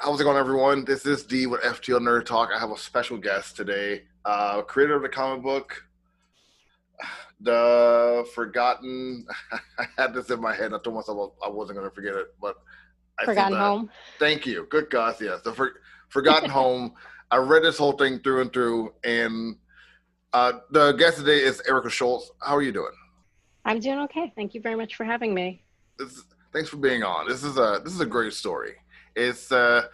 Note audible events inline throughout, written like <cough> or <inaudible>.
how's it going, everyone? This is D with FTL Nerd Talk. I have a special guest today, uh, creator of the comic book, <sighs> The Forgotten. <laughs> I had this in my head. I told myself I wasn't going to forget it, but I Forgotten. Home. Thank you. Good gosh, yes. The For- <laughs> Forgotten Home. I read this whole thing through and through, and uh, the guest today is Erica Schultz. How are you doing? I'm doing okay. Thank you very much for having me. This, thanks for being on. This is a this is a great story. It's uh,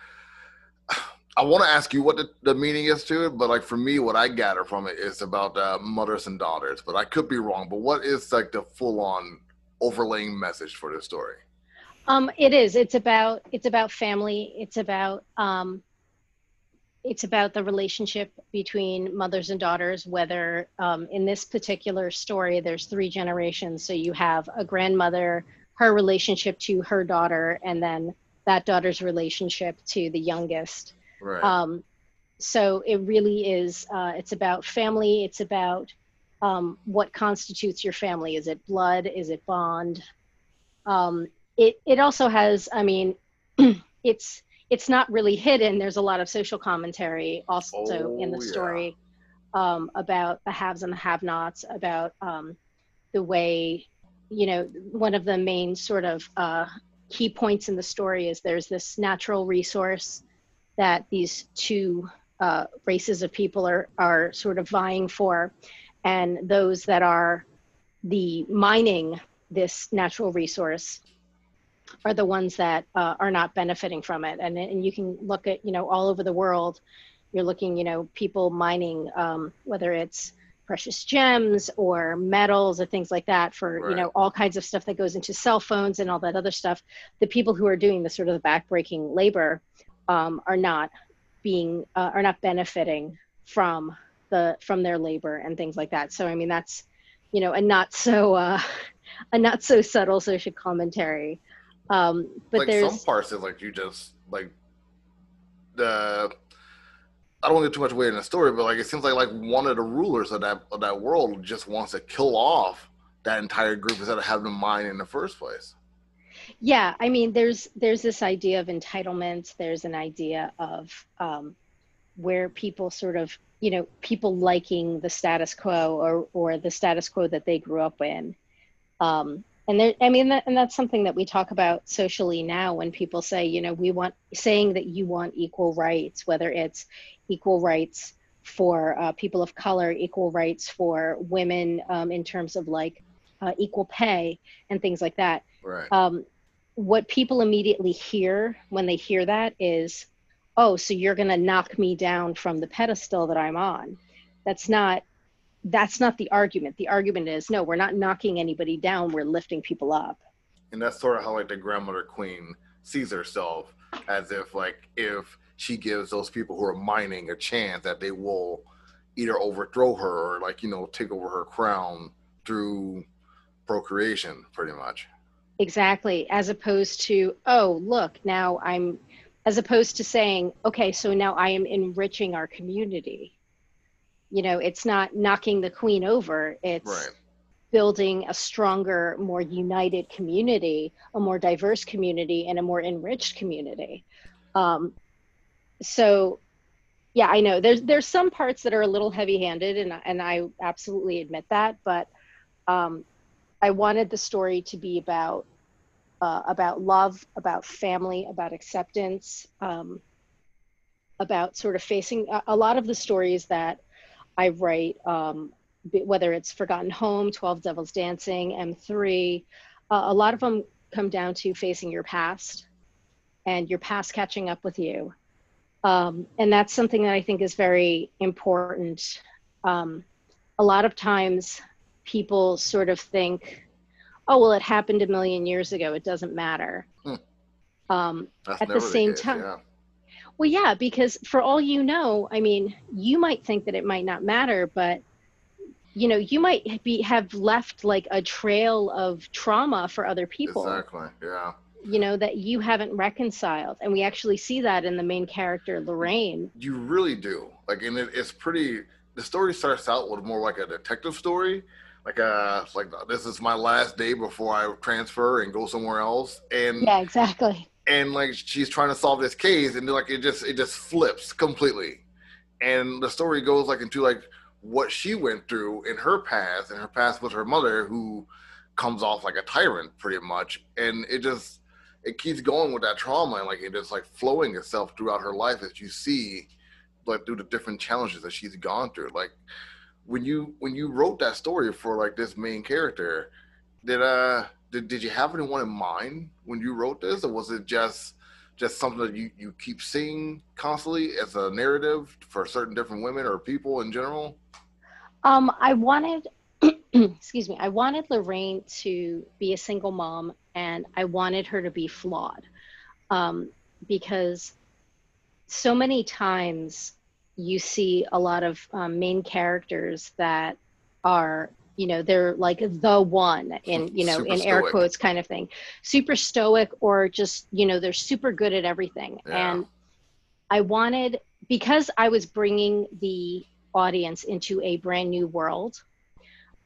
I want to ask you what the, the meaning is to it, but like for me, what I gather from it is about uh, mothers and daughters. But I could be wrong. But what is like the full on overlaying message for this story? Um, it is. It's about. It's about family. It's about. Um, it's about the relationship between mothers and daughters. Whether um, in this particular story, there's three generations. So you have a grandmother, her relationship to her daughter, and then that daughter's relationship to the youngest. Right. Um, so it really is. Uh, it's about family. It's about um, what constitutes your family. Is it blood? Is it bond? Um, it it also has. I mean, <clears throat> it's it's not really hidden. There's a lot of social commentary also in the Oh, yeah. story um, about the haves and the have-nots, about um, the way you know one of the main sort of uh, key points in the story is there's this natural resource that these two uh, races of people are are sort of vying for, and those that are the mining this natural resource are the ones that uh, are not benefiting from it. And and you can look at you know all over the world, you're looking you know people mining um, whether it's precious gems or metals or things like that for you know all kinds of stuff that goes into cell phones and all that other stuff. The people who are doing the sort of the backbreaking labor um, are not being uh, are not benefiting from the from their labor and things like that. So i mean that's you know a not so uh, <laughs> a not so subtle social commentary. Um, but like there's some parts is like you just like the I don't want to get too much away in the story, but like it seems like like one of the rulers of that of that world just wants to kill off that entire group instead of having them mine in the first place. yeah i mean there's there's this idea of entitlement there's an idea of um, where people sort of you know people liking the status quo or or the status quo that they grew up in um, and there i mean that, and that's something that we talk about socially now when people say you know we want saying that you want equal rights whether it's equal rights for uh, people of color equal rights for women um, in terms of like uh, equal pay and things like that Right. um, what people immediately hear when they hear that is, oh, so you're going to knock me down from the pedestal that I'm on. That's not that's not the argument. The argument is no, we're not knocking anybody down. We're lifting people up. and that's sort of how like the grandmother queen sees herself as if like if she gives those people who are mining a chance that they will either overthrow her or like you know take over her crown through procreation pretty much Exactly. As opposed to, oh, look, now I'm, as opposed to saying, okay, so now I am enriching our community. You know, it's not knocking the queen over, it's right building a stronger, more united community, a more diverse community, and a more enriched community. Um, so yeah, I know there's there's some parts that are a little heavy-handed, and and I absolutely admit that. But um, I wanted the story to be about uh, about love, about family, about acceptance, um, about sort of facing a, a, lot of the stories that I write, um, whether it's Forgotten Home, Twelve Devils Dancing, M3, uh, a lot of them come down to facing your past and your past catching up with you um, and that's something that I think is very important. Um, a lot of times people sort of think, oh, well, it happened a million years ago. It doesn't matter. Hmm. Um, at the same time, yeah. Well, yeah, because for all you know, I mean, you might think that it might not matter, but you know, you might be have left like a trail of trauma for other people. Exactly. Yeah you know that you haven't reconciled and we actually see that in the main character lorraine you really do like and it, it's pretty the story starts out with more like a detective story like uh like this is my last day before i transfer and go somewhere else and yeah exactly and like she's trying to solve this case and like it just it just flips completely. And the story goes like into like what she went through in her past and her past with her mother who comes off like a tyrant pretty much. And it just it keeps going with that trauma and like it just like flowing itself throughout her life as you see like through the different challenges that she's gone through. Like when you when you wrote that story for like this main character did uh did, did you have anyone in mind when you wrote this or was it just just something that you, you keep seeing constantly as a narrative for certain different women or people in general? Um i wanted <clears throat> excuse me i wanted lorraine to be a single mom and I wanted her to be flawed. Um, because so many times you see a lot of um, main characters that are you know they're like the one in you know super in air quotes kind of thing super stoic or just you know they're super good at everything yeah. and i wanted because i was bringing the audience into a brand new world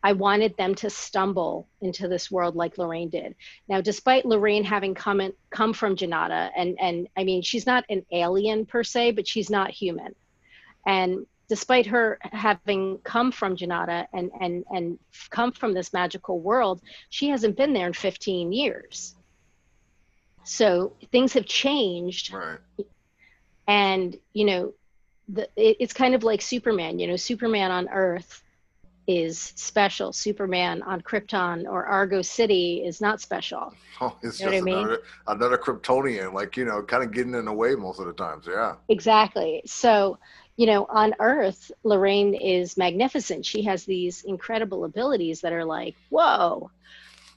I wanted them to stumble into this world like Lorraine did. Now, despite Lorraine having come in, come from Janata, and and I mean she's not an alien per se, but she's not human. And despite her having come from Janata and and and come from this magical world, she hasn't been there in 15 years. So things have changed. Right. And you know, the, it, it's kind of like Superman. You know, Superman on Earth is special. Superman on Krypton or Argo City is not special. Oh, it's you just another, mean? another Kryptonian, like, you know, kind of getting in the way most of the times. Yeah. Exactly. So, you know, on Earth, Lorraine is magnificent. She has these incredible abilities that are like, whoa.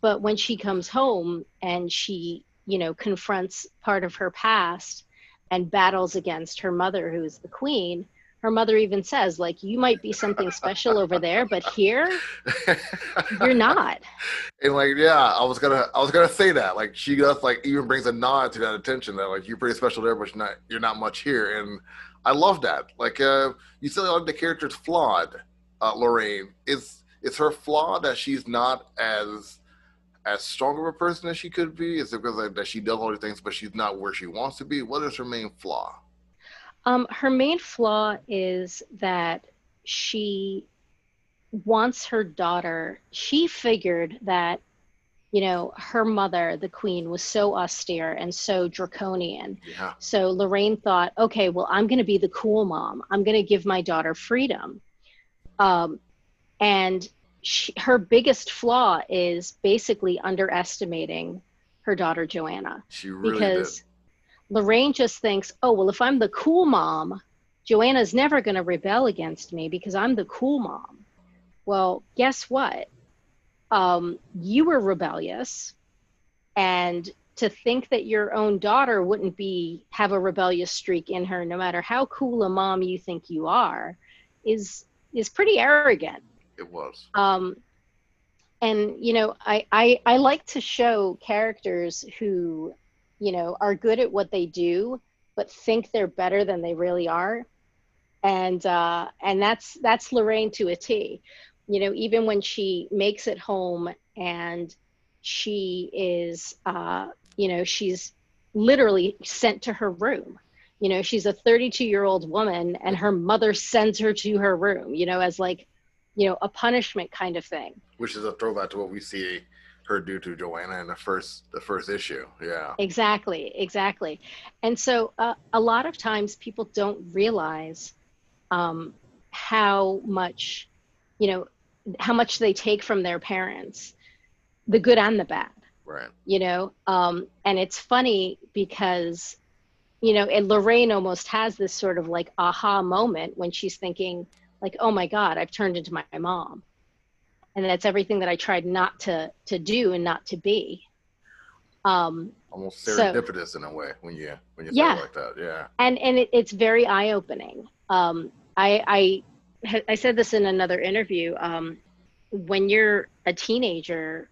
But when she comes home and she, you know, confronts part of her past and battles against her mother, who is the queen, her mother even says like you might be something special over there but here you're not and like yeah i was gonna i was gonna say that like she does like even brings a nod to that attention that like you're pretty special there but you're not you're not much here and i love that. Like uh you said like the character's flawed uh lorraine. Is is her flaw that she's not as as strong of a person as she could be? Is it because like, that she does all these things but she's not where she wants to be? What is her main flaw? Um, her main flaw is that she wants her daughter. She figured that, you know, her mother, the queen, was so austere and so draconian. Yeah. So Lorraine thought, okay, well, I'm going to be the cool mom. I'm going to give my daughter freedom. Um, and she, her biggest flaw is basically underestimating her daughter Joanna. She really because did Lorraine just thinks, oh, well, if I'm the cool mom, Joanna's never going to rebel against me because I'm the cool mom. Well, guess what? Um, you were rebellious, and to think that your own daughter wouldn't be have a rebellious streak in her, no matter how cool a mom you think you are, is is pretty arrogant. It was. Um, and you know, I, I I like to show characters who you know are good at what they do but think they're better than they really are and uh, and that's that's lorraine to a t you know even when she makes it home and she is uh, you know she's literally sent to her room. You know she's a 32 year old woman and her mother sends her to her room you know as like you know a punishment kind of thing. Which is a throwback to what we see her do to joanna in the first the first issue. Yeah. Exactly exactly. And so uh, a lot of times people don't realize um, how much you know how much they take from their parents the good and the bad right. you know? Um, and it's funny because you know and lorraine almost has this sort of like aha moment when she's thinking like oh my god i've turned into my, my mom. And that's everything that i tried not to to do and not to be. Um almost serendipitous so, in a way when you when you yeah. like that yeah. And and it, it's very eye-opening. Um i i i said this in another interview um when you're a teenager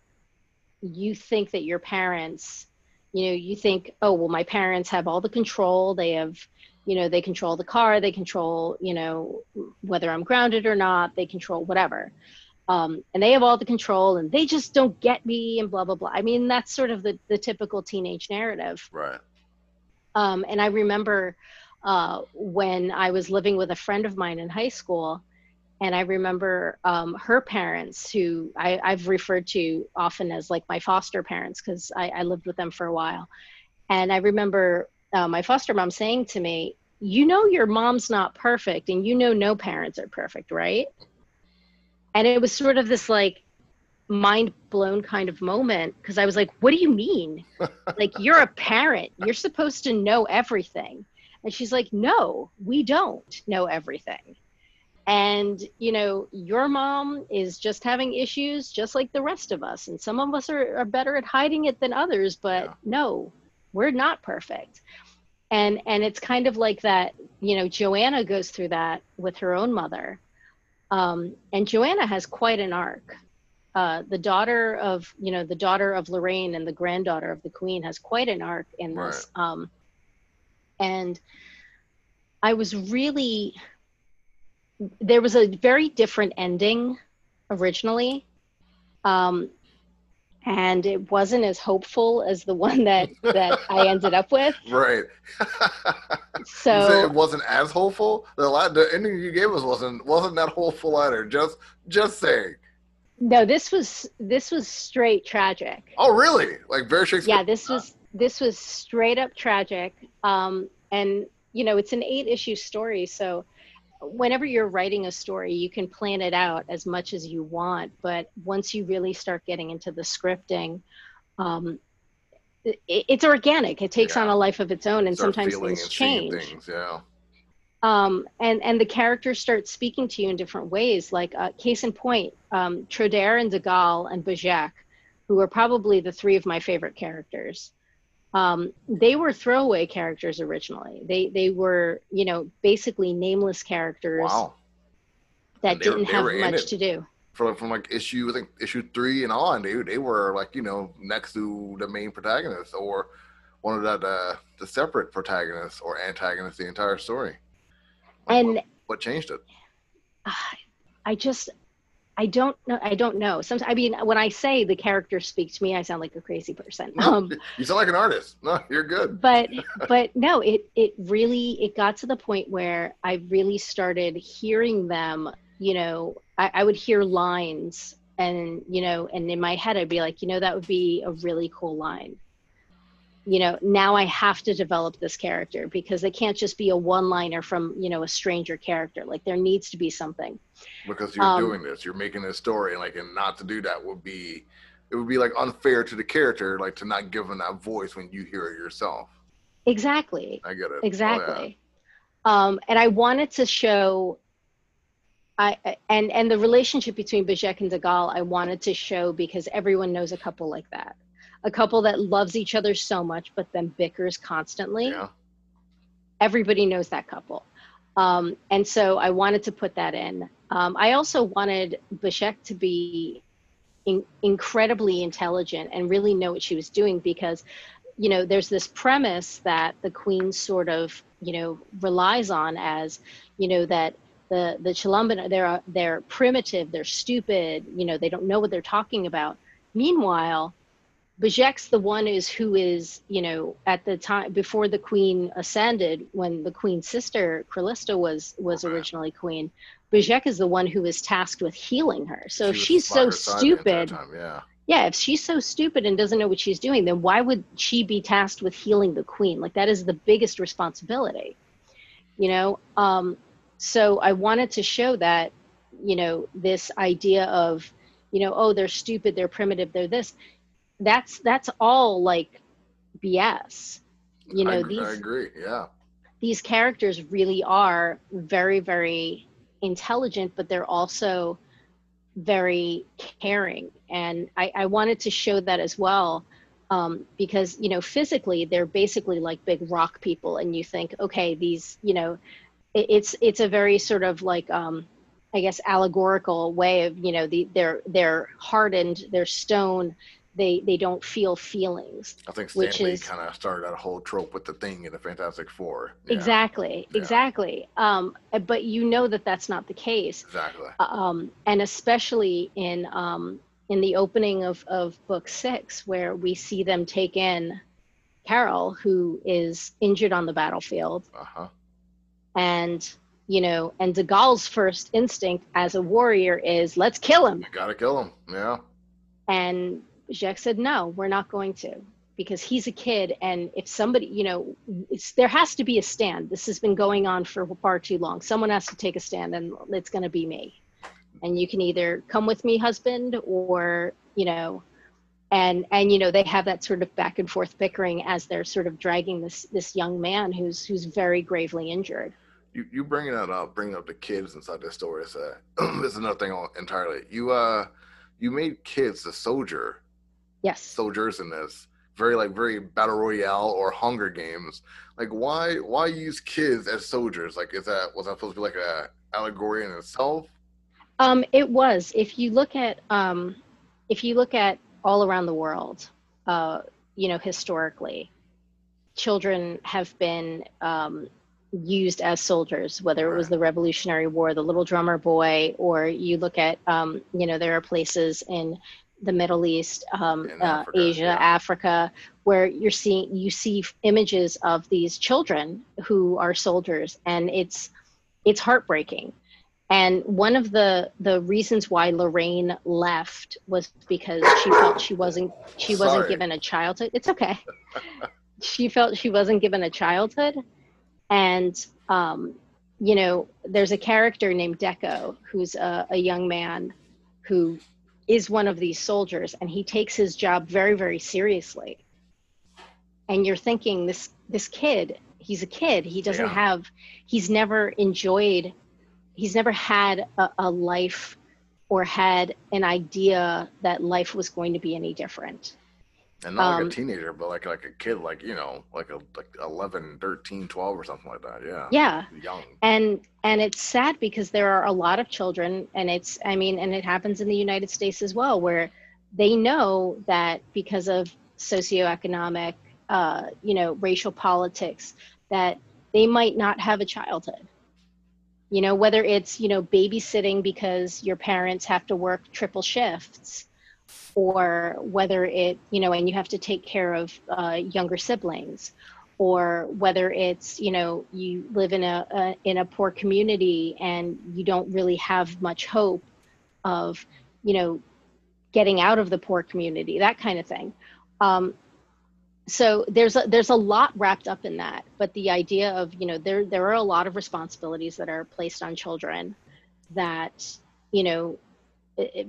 you think that your parents you know you think oh well my parents have all the control. They have you know they control the car. They control you know whether i'm grounded or not. They control whatever. Um, and they have all the control and they just don't get me and blah blah blah. I mean that's sort of the, the typical teenage narrative. Right. Um, and i remember uh, when i was living with a friend of mine in high school and I remember um, her parents, who I, have referred to often as like my foster parents, because I, I, lived with them for a while. And I remember uh, my foster mom saying to me, You know, your mom's not perfect, and you know, no parents are perfect, right? And it was sort of this like mind blown kind of moment because I was like, What do you mean? like, you're a parent, you're supposed to know everything. And she's like, No, we don't know everything. And you know your mom is just having issues just like the rest of us. And some of us are, are better at hiding it than others but yeah. no we're not perfect. And and it's kind of like that you know joanna goes through that with her own mother. Um, and joanna has quite an arc. Uh, the daughter of you know the daughter of lorraine and the granddaughter of the queen has quite an arc in this. Right. um, and i was really there was a very different ending originally um, and it wasn't as hopeful as the one that that I ended up with. <laughs> Right. <laughs> so it wasn't as hopeful. The the ending you gave us wasn't wasn't that hopeful either. Just just saying. No, this was this was straight tragic. Oh, really? Like very Shakespeare? Yeah, this was this was straight up tragic. Um, and you know, it's an eight issue story, so whenever you're writing a story, you can plan it out as much as you want. But once you really start getting into the scripting, um, it, it's organic. It takes yeah. on a life of its own, and start sometimes things change. Things, yeah. Um, and and the characters start speaking to you in different ways. Like uh, case in point, um, Trodaire and Degal and Bajek, who are probably the three of my favorite characters um, they were throwaway characters originally. They they were you know basically nameless characters wow. that didn't have much to do. From from like issue I think issue three and on, they they were like you know next to the main protagonist or one of the uh, the separate protagonists or antagonists the entire story. Like and what, what changed it? <sighs> I just I don't know. I don't know. Sometimes, I mean, when I say the characters speak to me, I sound like a crazy person. <laughs> Um, you sound like an artist. No, you're good. <laughs> But, but no, it it really it got to the point where I really started hearing them. You know, I, I would hear lines, and you know, and in my head, I'd be like, you know, that would be a really cool line you know now i have to develop this character because they can't just be a one liner from you know a stranger character. Like there needs to be something. Because you're um, doing this you're making a story and like and not to do that would be it would be like unfair to the character like to not give them that voice when you hear it yourself. Exactly. I get it. Exactly. oh, yeah. um and i wanted to show I, and and the relationship between Bajek and Degal, I wanted to show because everyone knows a couple like that a couple that loves each other so much but then bickers constantly. Yeah. everybody knows that couple. Um, and so i wanted to put that in. Um, i also wanted Bajek to be in- incredibly intelligent and really know what she was doing because you know there's this premise that the queen sort of you know relies on as you know that the the Chilumban they're they're primitive they're stupid you know they don't know what they're talking about. Meanwhile Bajek's the one is who is, you know, at the time before the queen ascended, when the queen's sister Kralista was was originally queen, Bajek is the one who is tasked with healing her. So if she's so stupid, yeah. yeah, if she's so stupid and doesn't know what she's doing, then why would she be tasked with healing the queen? Like that is the biggest responsibility, you know. Um, so I wanted to show that, you know, this idea of, you know, oh, they're stupid, they're primitive, they're this that's that's all like BS. You know, I, these I agree. Yeah. These characters really are very, very intelligent, but they're also very caring. And I, I wanted to show that as well. Um, because you know physically they're basically like big rock people and you think okay these you know it, it's it's a very sort of like um, i guess allegorical way of you know the they're they're hardened they're stone they they don't feel feelings. I think Stan Lee kind of started that whole trope with the thing in the Fantastic Four. Yeah. Exactly, yeah. exactly. Um, but you know that that's not the case. Exactly. Um, and especially in um, in the opening of of book six, where we see them take in Carol, who is injured on the battlefield. Uh-huh. And you know, and Degal's first instinct as a warrior is, let's kill him. You gotta kill him. Yeah. And Jacques said, no, we're not going to because he's a kid. And if somebody, you know, there has to be a stand. This has been going on for far too long. Someone has to take a stand and it's going to be me. And you can either come with me, husband, or, you know, and and you know they have that sort of back and forth bickering as they're sort of dragging this this young man who's who's very gravely injured you you bringing that up bringing up the kids inside this story is this <clears throat> is another thing entirely you uh you made kids the soldier yes. soldiers in this. Very like very battle royale or hunger games. Like why why use kids as soldiers? Like is that was that supposed to be like a allegory in itself? Um it was. If you look at um if you look at all around the world uh you know historically children have been um used as soldiers, whether it was the Revolutionary War, the Little Drummer Boy, or you look at, um, you know, there are places in the Middle East, um, uh, Africa, Asia, yeah. Africa, where you're seeing you see images of these children who are soldiers, and it's it's heartbreaking. And one of the the reasons why Lorraine left was because she felt she wasn't she wasn't given a childhood. It's okay. <laughs> she felt she wasn't given a childhood, and um, you know, there's a character named Deco who's a, a young man who is one of these soldiers and he takes his job very very seriously. And you're thinking this this kid he's a kid. He doesn't yeah. have he's never enjoyed he's never had a, a life or had an idea that life was going to be any different and not um, like a um, teenager but like like a kid like you know like a like 11 13 12 or something like that yeah. Yeah. Young. And and it's sad because there are a lot of children and it's i mean and it happens in the united states as well where they know that because of socioeconomic uh, you know racial politics that they might not have a childhood. You know whether it's you know babysitting because your parents have to work triple shifts or whether it you know and you have to take care of uh, younger siblings or whether it's you know you live in a, a, in a poor community and you don't really have much hope of you know getting out of the poor community that kind of thing. Um, so there's a, there's a lot wrapped up in that but the idea of you know there there are a lot of responsibilities that are placed on children that you know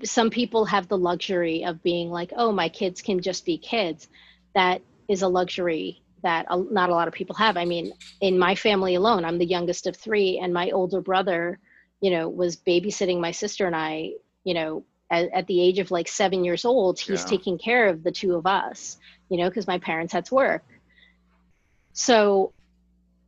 some people have the luxury of being like, oh, my kids can just be kids. That is a luxury that not a lot of people have. I mean, in my family alone, I'm the youngest of three, and my older brother, you know, was babysitting my sister and I, you know, at, at the age of like seven years old, he's yeah. taking care of the two of us, you know, because my parents had to work. So,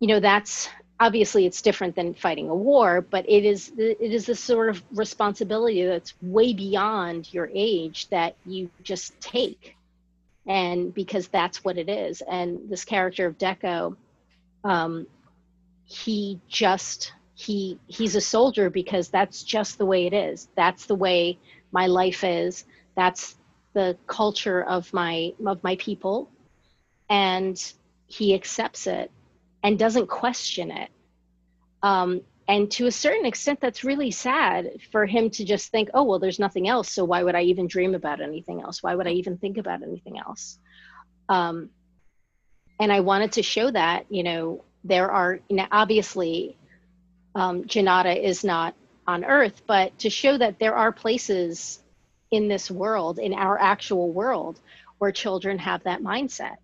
you know, that's obviously it's different than fighting a war but it is it is this sort of responsibility that's way beyond your age that you just take. And because that's what it is. And this character of deco um, he just he he's a soldier because that's just the way it is. That's the way my life is. That's the culture of my of my people. And he accepts it and doesn't question it um, and to a certain extent that's really sad for him to just think oh well there's nothing else. So why would i even dream about anything else? Why would i even think about anything else? Um, and i wanted to show that you know there are you know, obviously um, janata is not on earth but to show that there are places in this world in our actual world where children have that mindset.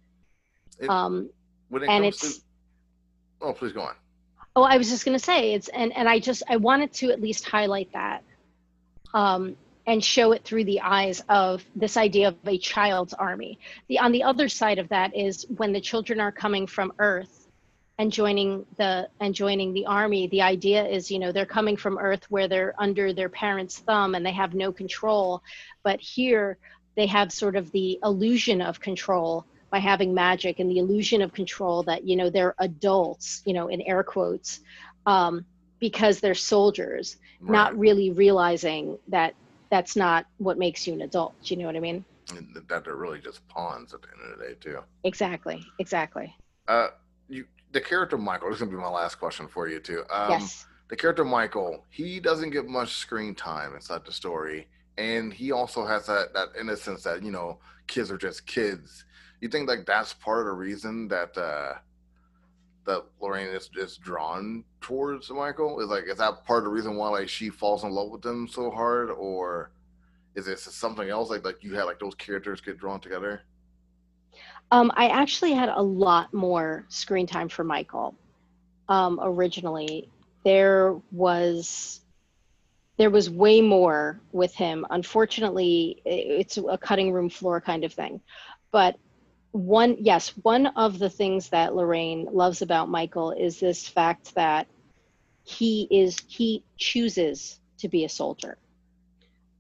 It- um, it and it's to, oh, please go on. Oh i was just going to say it's and and i just i wanted to at least highlight that um and show it through the eyes of this idea of a child's army. The on the other side of that is when the children are coming from earth and joining the and joining the army the idea is you know they're coming from earth where they're under their parents thumb and they have no control. But here they have sort of the illusion of control by having magic and the illusion of control that you know they're adults you know in air quotes um, because they're soldiers not really realizing that that's not what makes you an adult you know what i mean And that they're really just pawns at the end of the day, too. exactly exactly Uh, you, the character Michael. This is gonna be my last question for you too. Um, yes The character Michael, he doesn't get much screen time inside the story, and he also has that that innocence that you know kids are just kids. You think like that's part of the reason that uh, that Lorraine is just drawn towards Michael? Is like is that part of the reason why like she falls in love with him so hard, or is it something else? Like like you had like those characters get drawn together. Um, I actually had a lot more screen time for Michael. Um, originally, there was there was way more with him. Unfortunately, it's a cutting room floor kind of thing. But one, yes, one of the things that Lorraine loves about Michael is this fact that he is he chooses to be a soldier.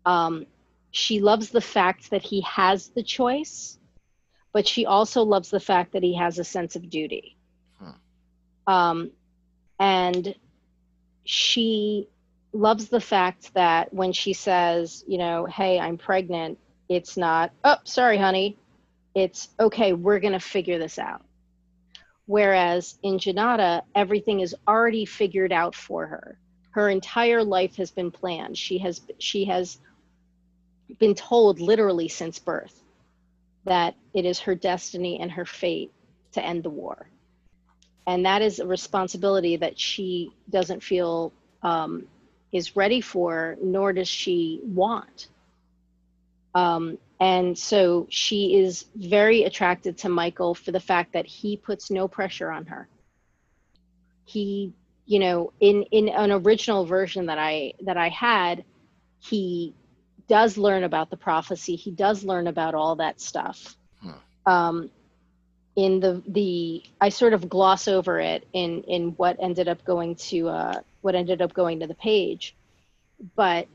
Um, she loves the fact that he has the choice but she also loves the fact that he has a sense of duty. Hmm. Um, and she loves the fact that when she says, you know, hey, I'm pregnant, it's not, oh, sorry, honey. It's, okay, we're going to figure this out. Whereas in Janata, everything is already figured out for her. Her entire life has been planned. She has she has been told literally since birth that it is her destiny and her fate to end the war. And that is a responsibility that she doesn't feel um, is ready for, nor does she want. Um, and so she is very attracted to Michael for the fact that he puts no pressure on her. He, you know, in in an original version that I that I had, he does learn about the prophecy. He does learn about all that stuff. Hmm. Um, in the the I sort of gloss over it in in what ended up going to uh, what ended up going to the page, but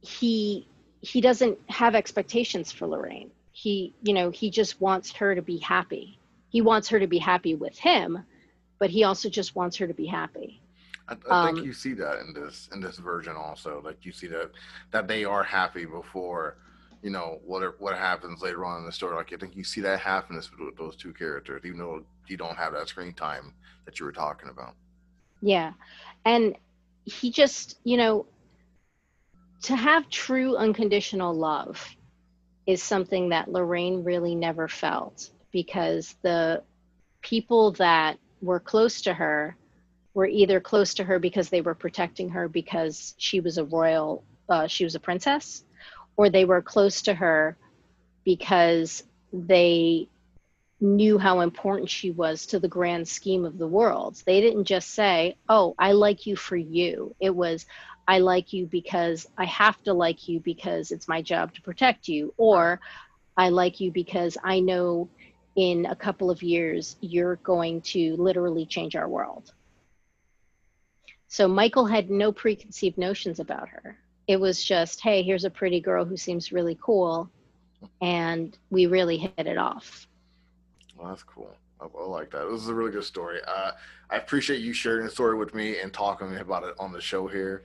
he he doesn't have expectations for Lorraine. He you know he just wants her to be happy. He wants her to be happy with him, but he also just wants her to be happy. I, I think Um, you see that in this in this version also. Like you see that that they are happy before, you know, what what happens later on in the story. Like I think you see that happiness with those two characters, even though you don't have that screen time that you were talking about. Yeah. And he just, you know, to have true unconditional love is something that Lorraine really never felt because the people that were close to her were either close to her because they were protecting her because she was a royal, uh, she was a princess, or they were close to her because they knew how important she was to the grand scheme of the world. They didn't just say, Oh, I like you for you. It was, I like you because I have to like you because it's my job to protect you. Or I like you because I know in a couple of years you're going to literally change our world. So Michael had no preconceived notions about her. It was just, Hey, here's a pretty girl who seems really cool. And we really hit it off. Well, that's cool. I, I like that. This is a really good story. Uh, I appreciate you sharing the story with me and talking about it on the show here.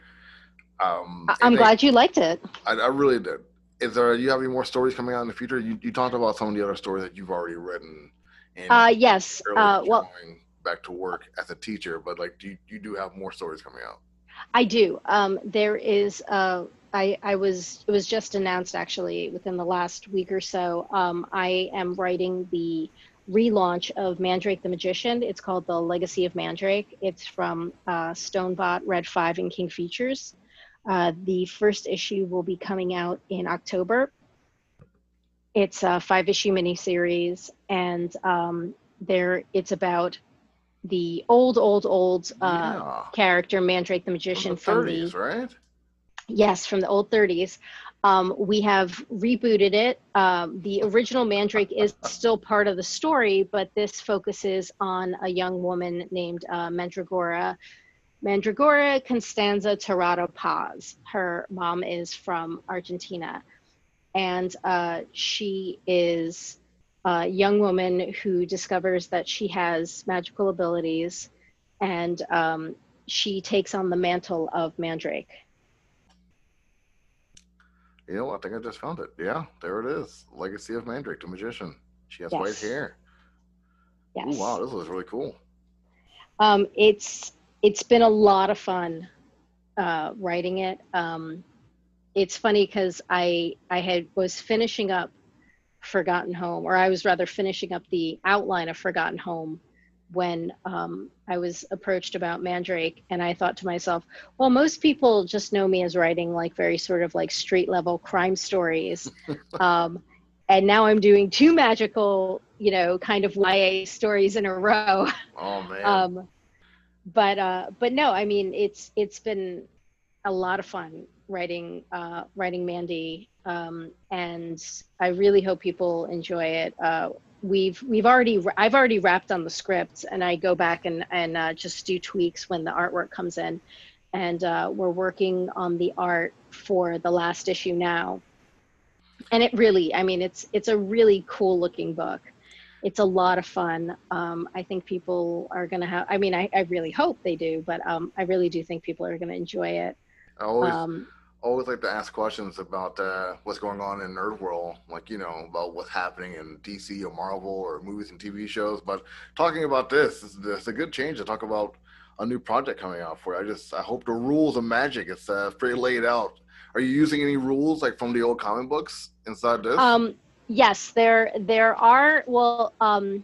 Um, I'm glad you liked it. I, I really did. is there? You have any more stories coming out in the future? You you talked about some of the other stories that you've already written. And uh, yes. Uh, well, back to work as a teacher, but like, do you, you do have more stories coming out? I do. Um, there is. Uh, I I was it was just announced actually within the last week or so. Um, I am writing the relaunch of Mandrake the Magician. It's called The Legacy of Mandrake. It's from uh, Stonebot, Red 5, and King Features. Uh, the first issue will be coming out in October. It's a five issue miniseries, and um, there it's about the old, old, old uh, yeah. character Mandrake the Magician from the, 30s, from the right? Yes, from the old 30s. Um, we have rebooted it. Um, the original Mandrake is still part of the story, but this focuses on a young woman named uh, Mandragora. Mandragora Constanza Tirado Paz. Her mom is from Argentina. And uh, she is a young woman who discovers that she has magical abilities and um, she takes on the mantle of Mandrake. You know, I think I just found it. Yeah, there it is. Legacy of Mandrake, the magician. She has yes. white hair. Yes. Ooh, wow, this was really cool. Um, it's it's been a lot of fun uh, writing it. Um, it's funny because I I had was finishing up Forgotten Home, or I was rather finishing up the outline of Forgotten Home when um, I was approached about Mandrake, and I thought to myself, well, most people just know me as writing like very sort of like street level crime stories. <laughs> um, and now I'm doing two magical, you know, kind of YA stories in a row. Oh man. <laughs> um, but uh, but no, I mean it's it's been a lot of fun writing uh, writing Mandy, um, and I really hope people enjoy it. Uh, we've we've already I've already wrapped on the script, and I go back and and uh, just do tweaks when the artwork comes in, and uh, we're working on the art for the last issue now. And it really, I mean, it's it's a really cool looking book. It's a lot of fun. Um, I think people are gonna have. I mean, I, I really hope they do, but um, I really do think people are gonna enjoy it. I always, um, always like to ask questions about uh, what's going on in nerd world, like you know about what's happening in DC or Marvel or movies and TV shows. But talking about this, it's, it's a good change to talk about a new project coming out for you. I just I hope the rules of magic it's uh, pretty laid out. Are you using any rules like from the old comic books inside this? Um, yes, there there are. Well, um,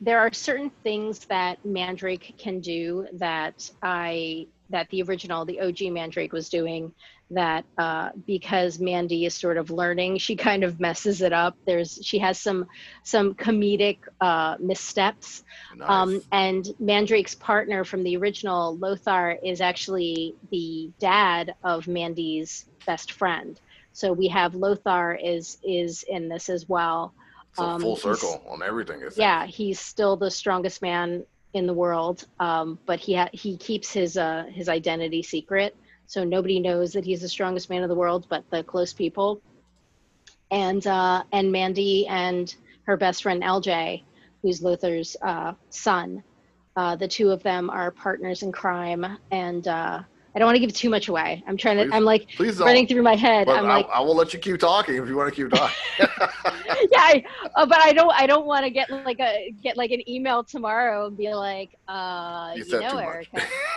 there are certain things that Mandrake can do that I that the original, the OG Mandrake was doing that uh, because Mandy is sort of learning, she kind of messes it up. There's she has some some comedic uh, missteps, nice. um, and Mandrake's partner from the original Lothar is actually the dad of Mandy's best friend. So we have Lothar is is in this as well. So um, full circle on everything. Yeah, he's still the strongest man in the world, um, but he ha- he keeps his uh, his identity secret, so nobody knows that he's the strongest man in the world, but the close people. And uh, and Mandy and her best friend LJ, who's Lothar's uh, son, uh, the two of them are partners in crime, and uh, I don't want to give too much away. I'm trying to. Please, I'm like running through my head. I'm I, like, I will let you keep talking if you want to keep talking. <laughs> <laughs> yeah, I, uh, but I don't. I don't want to get like a get like an email tomorrow and be like, uh, you, you know, Erica, <laughs>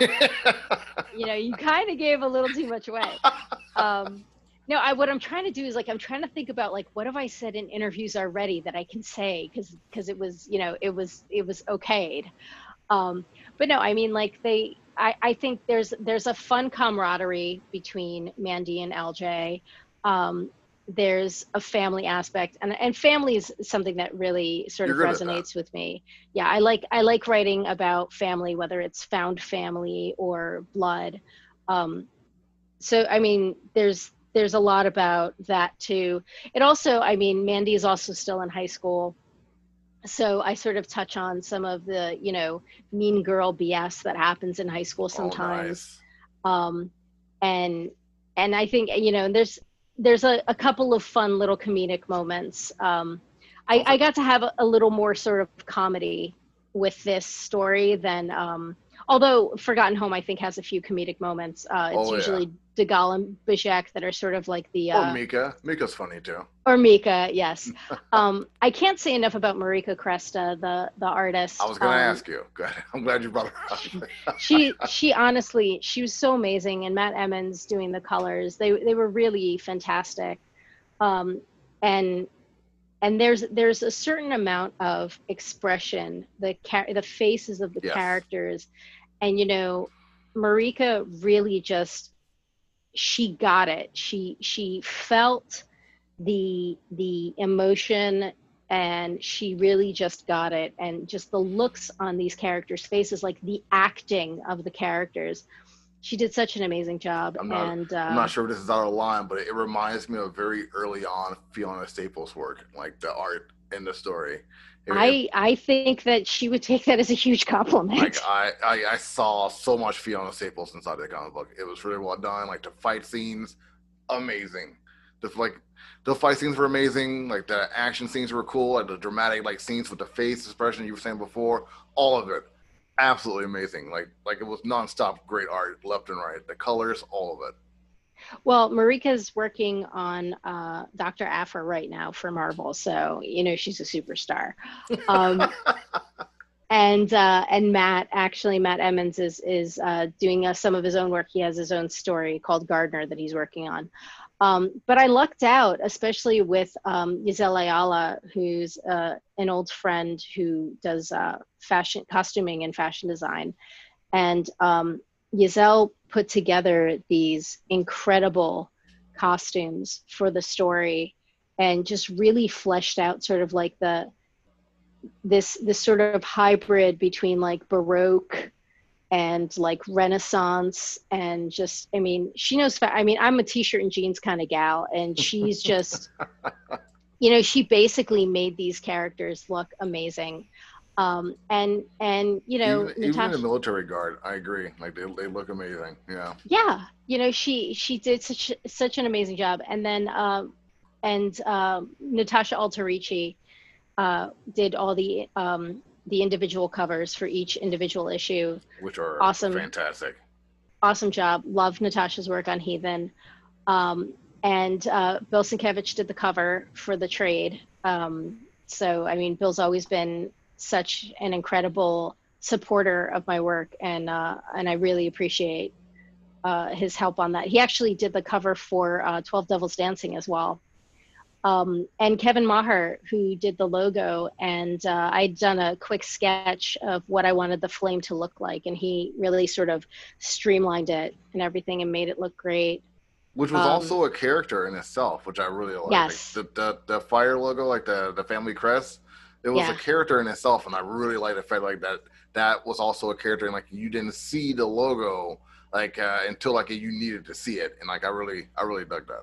you know, you kind of gave a little too much away. Um, no, I what I'm trying to do is like I'm trying to think about like what have I said in interviews already that I can say because because it was you know it was it was okayed. Um, but no, I mean like they I, I think there's there's a fun camaraderie between Mandy and LJ. Um, there's a family aspect, and and family is something that really sort of resonates with me. Yeah, I like I like writing about family, whether it's found family or blood. Um, so I mean, there's there's a lot about that too. It also, I mean, Mandy is also still in high school so I sort of touch on some of the, you know, mean girl BS that happens in high school sometimes. Oh, nice. Um, and and I think you know, there's there's a, a couple of fun little comedic moments. Um, I, I got to have a, a, little more sort of comedy with this story than um, although Forgotten Home, I think, has a few comedic moments. Uh, it's Oh, yeah. usually Degal and Bajek that are sort of like the Or uh, Mika. Mika's funny too. or Mika. Yes, <laughs> um, I can't say enough about Marika Cresta, the the artist. I was gonna Um, ask you. <laughs> Good. I'm glad you brought her up. she she honestly she was so amazing and matt emmons doing the colors they they were really fantastic um and and there's there's a certain amount of expression the char- the faces of the Yes. characters and you know marika really just she got it. She she felt the the emotion and she really just got it. And just the looks on these characters faces like the acting of the characters she did such an amazing job. I'm not- and uh, I'm not sure if this is out of line, but it reminds me of very early on Fiona Staples' work, like the art in the story. I i think that she would take that as a huge compliment like I, I I saw so much Fiona Staples inside the comic book. It was really well done. Like the fight scenes, amazing. The like the fight scenes were amazing. Like the action scenes were cool. Like the dramatic like scenes with the face expression you were saying before. All of it, absolutely amazing. Like like it was nonstop great art left and right. The colors, all of it. Well marika's working on uh dr Aphra right now for marvel so you know she's a superstar um <laughs> and uh, and Matt actually Matt Emmons is is uh, doing uh, some of his own work. He has his own story called Gardner that he's working on. Um, but I lucked out, especially with um, Ayala, who's uh, an old friend who does uh, fashion costuming and fashion design, and um, Giselle put together these incredible costumes for the story, and just really fleshed out sort of like the this this sort of hybrid between like baroque and like renaissance and just i mean she knows i mean i'm a t-shirt and jeans kind of gal and she's just <laughs> you know she basically made these characters look amazing um and and you know even, even in the military guard, I agree. Like they, they look amazing. Yeah. yeah you know she she did such such an amazing job and then um and um natasha alterici uh did all the um the individual covers for each individual issue Which are Awesome. fantastic. awesome job love natasha's work on heathen um and uh bill sienkiewicz did the cover for the trade um so i mean bill's always been such an incredible supporter of my work and uh and i really appreciate uh, his help on that. He actually did the cover for uh, 12 Devils Dancing as well. Um, and Kevin Maher, who did the logo, and uh, I'd done a quick sketch of what I wanted the flame to look like, and he really sort of streamlined it and everything and made it look great. Which was Um, also a character in itself, which I really like. Yes. Like, the, the the fire logo, like the the family crest, it was Yeah. a character in itself, and I really like the fact like that. That was also a character, and like you didn't see the logo like uh, until like you needed to see it, and like I really I really dug that.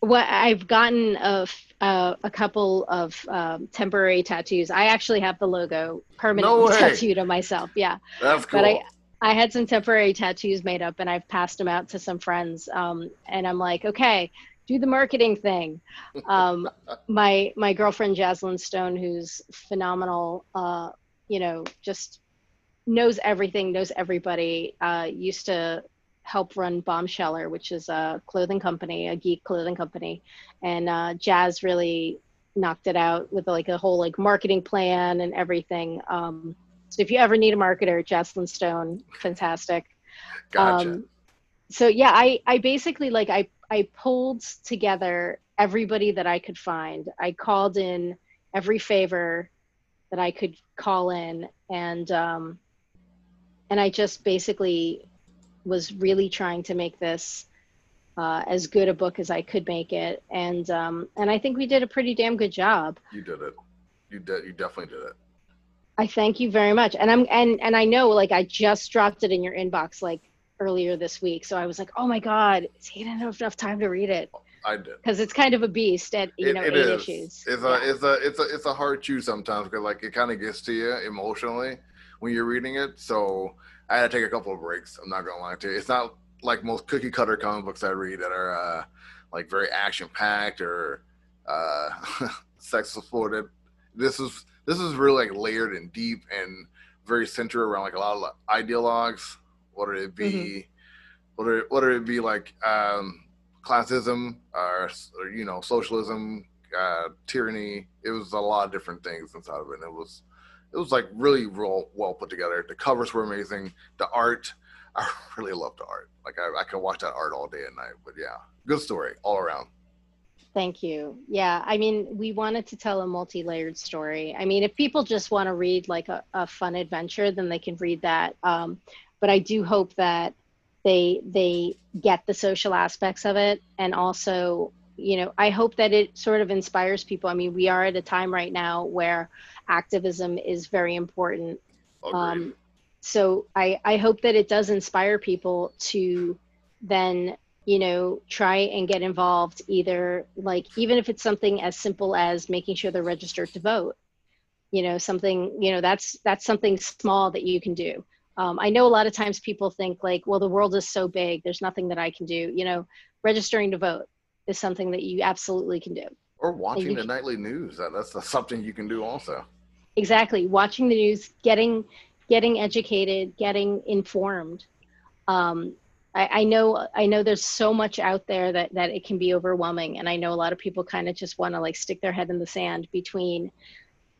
What I've gotten a, f- uh, a couple of um, temporary tattoos. I actually have the logo permanently way. tattooed on myself. Yeah. That's cool. But I, I had some temporary tattoos made up and I've passed them out to some friends. Um, and I'm like, okay, do the marketing thing. Um, <laughs> my my girlfriend Jaslyn Stone, who's phenomenal, uh, you know, just knows everything, knows everybody. Uh, used to help run Bombsheller, which is a clothing company, a geek clothing company, and uh, Jazz really knocked it out with like a whole like marketing plan and everything. Um, so if you ever need a marketer, Jaslyn Stone, fantastic. gotcha. Um, so yeah, I I basically like I I pulled together everybody that I could find. I called in every favor that I could call in, and um, and I just basically was really trying to make this uh, as good a book as I could make it, and um, and I think we did a pretty damn good job. you did it. You did. You definitely did it. I thank you very much. And I'm and and I know like I just dropped it in your inbox like earlier this week. So I was like, "Oh my god, he didn't have enough time to read it." I did. Because it's kind of a beast at you It- know it eight is. issues. It's a it's a it's a it's a hard chew sometimes because like it kind of gets to you emotionally when you're reading it. So I had to take a couple of breaks. I'm not gonna lie to you. It's not like most cookie cutter comic books I read that are uh, like very action packed or uh, <laughs> sex supported. This is this is really like layered and deep and very centered around like a lot of ideologues, whether it be mm-hmm. whether whether it be like um, classism or, or, you know socialism, uh, tyranny. It was a lot of different things inside of it. And it was it was like really real well put together. The covers were amazing. The art, <laughs> I really loved the art. Like I, I could watch that art all day and night. But yeah, good story all around. Thank you. Yeah, I mean, we wanted to tell a multi-layered story. I mean, if people just want to read like a, a fun adventure, then they can read that. Um, but I do hope that they they get the social aspects of it, and also, you know, I hope that it sort of inspires people. I mean, we are at a time right now where activism is very important. Um, so I I hope that it does inspire people to then you know try and get involved either like even if it's something as simple as making sure they're registered to vote you know something you know that's that's something small that you can do um, i know a lot of times people think like well the world is so big there's nothing that i can do. You know registering to vote is something that you absolutely can do. Or watching the can, nightly news that's something you can do also. Exactly. Watching the news getting getting educated getting informed. Um, I, I know I know there's so much out there that that it can be overwhelming, and I know a lot of people kind of just want to like stick their head in the sand between,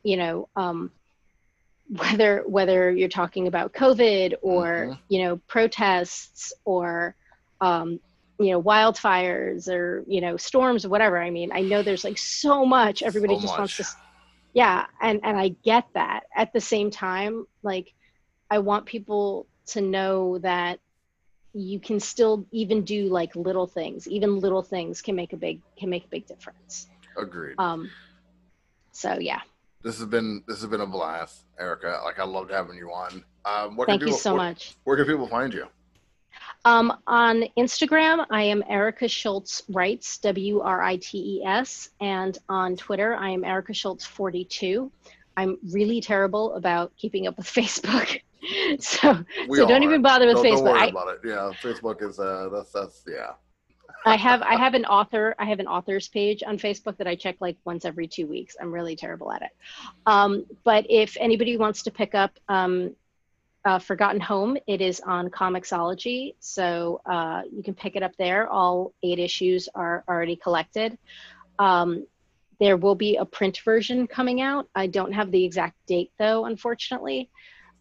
you know, um, whether whether you're talking about COVID or mm-hmm. you know protests or um, you know wildfires or you know storms or whatever. I mean, I know there's like so much. Everybody so just much. wants to, yeah, and and I get that. At the same time, like I want people to know that you can still even do like little things even little things can make a big can make a big difference agreed um so yeah this has been this has been a blast erica like i loved having you on um what thank people, you so where, much where can people find you um, on Instagram, I am Erica Schultz Writes, W R I T E S. And on Twitter, I am Erica Schultz 42. I'm really terrible about keeping up with <laughs> Facebook. <laughs> so we so don't even bother with don't, Facebook. Don't worry I, about it. Yeah, Facebook is uh that's that's yeah. I have I have an author I have an authors page on Facebook that I check like once every two weeks. I'm really terrible at it. Um, but if anybody wants to pick up um, uh, Forgotten Home, it is on Comixology, so uh, you can pick it up there. All eight issues are already collected. Um, there will be a print version coming out. I don't have the exact date though, unfortunately.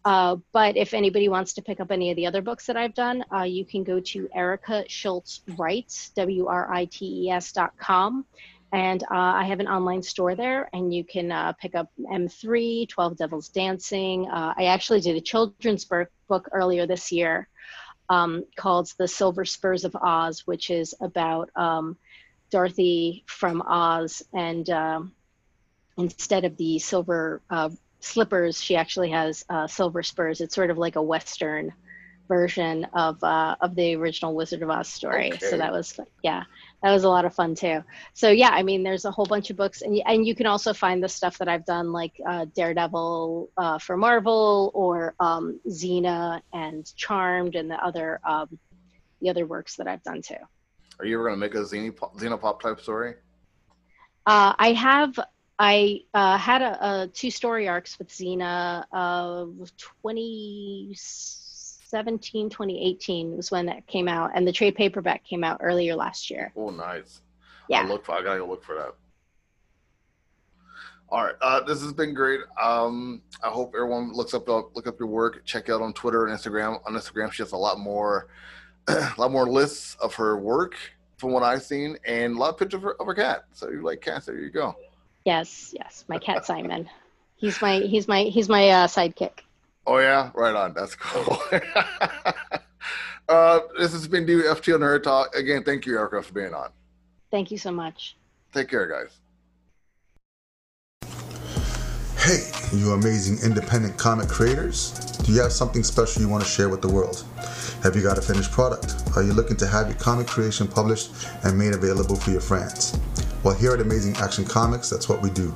Uh, but if anybody wants to pick up any of the other books that I've done, uh, you can go to Erica Schultz Writes, W R I T E S dot com. And uh, I have an online store there, and you can uh, pick up M3, 12 Devils Dancing. Uh, I actually did a children's book earlier this year um, called The Silver Spurs of Oz, which is about um, Dorothy from Oz. And um, instead of the silver uh, slippers, she actually has uh, silver spurs. It's sort of like a Western version of uh, of the original Wizard of Oz story. Okay. So that was yeah, that was a lot of fun too. So yeah, I mean, there's a whole bunch of books, and and you can also find the stuff that I've done, like uh, Daredevil uh, for Marvel, or um, Xena and Charmed, and the other um, the other works that I've done too. Are you ever gonna make a Xena pop, pop type story? Uh, I have I uh, had a, a, two story arcs with Xena of 2017, 2018 was when that came out, and the trade paperback came out earlier last year. Oh, nice. Yeah. I look for. I gotta go look for that. All right, uh, this has been great. Um, I hope everyone looks up look up your work. Check out on Twitter and Instagram. On Instagram, she has a lot more, <clears throat> a lot more lists of her work from what I've seen, and a lot of pictures of her, of her cat. So you like cats? There you go. Yes, yes, my cat Simon. He's my he's my he's my uh, sidekick. Oh yeah, right on. That's cool. <laughs> uh, this has been FTL Nerd Talk again. Thank you, Erica, for being on. Thank you so much. Take care, guys. Hey, you amazing independent comic creators! Do you have something special you want to share with the world? Have you got a finished product? Are you looking to have your comic creation published and made available for your friends? Well, here at Amazing Action Comics, that's what we do.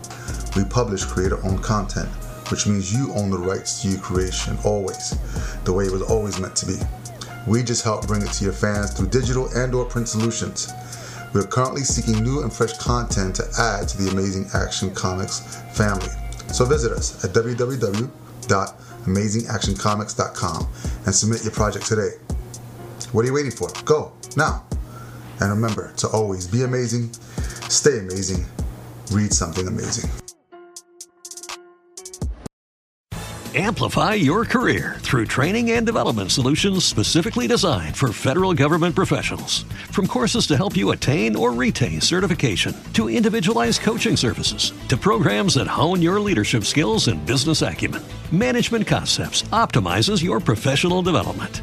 We publish creator owned content, which means you own the rights to your creation always, the way it was always meant to be. We just help bring it to your fans through digital and or print solutions. We are currently seeking new and fresh content to add to the Amazing Action Comics family. So visit us at www amazingactioncomics.com and submit your project today. What are you waiting for? Go now. And remember to always be amazing, stay amazing, read something amazing. Amplify your career through training and development solutions specifically designed for federal government professionals. From courses to help you attain or retain certification, to individualized coaching services, to programs that hone your leadership skills and business acumen, Management Concepts optimizes your professional development.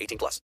18 plus.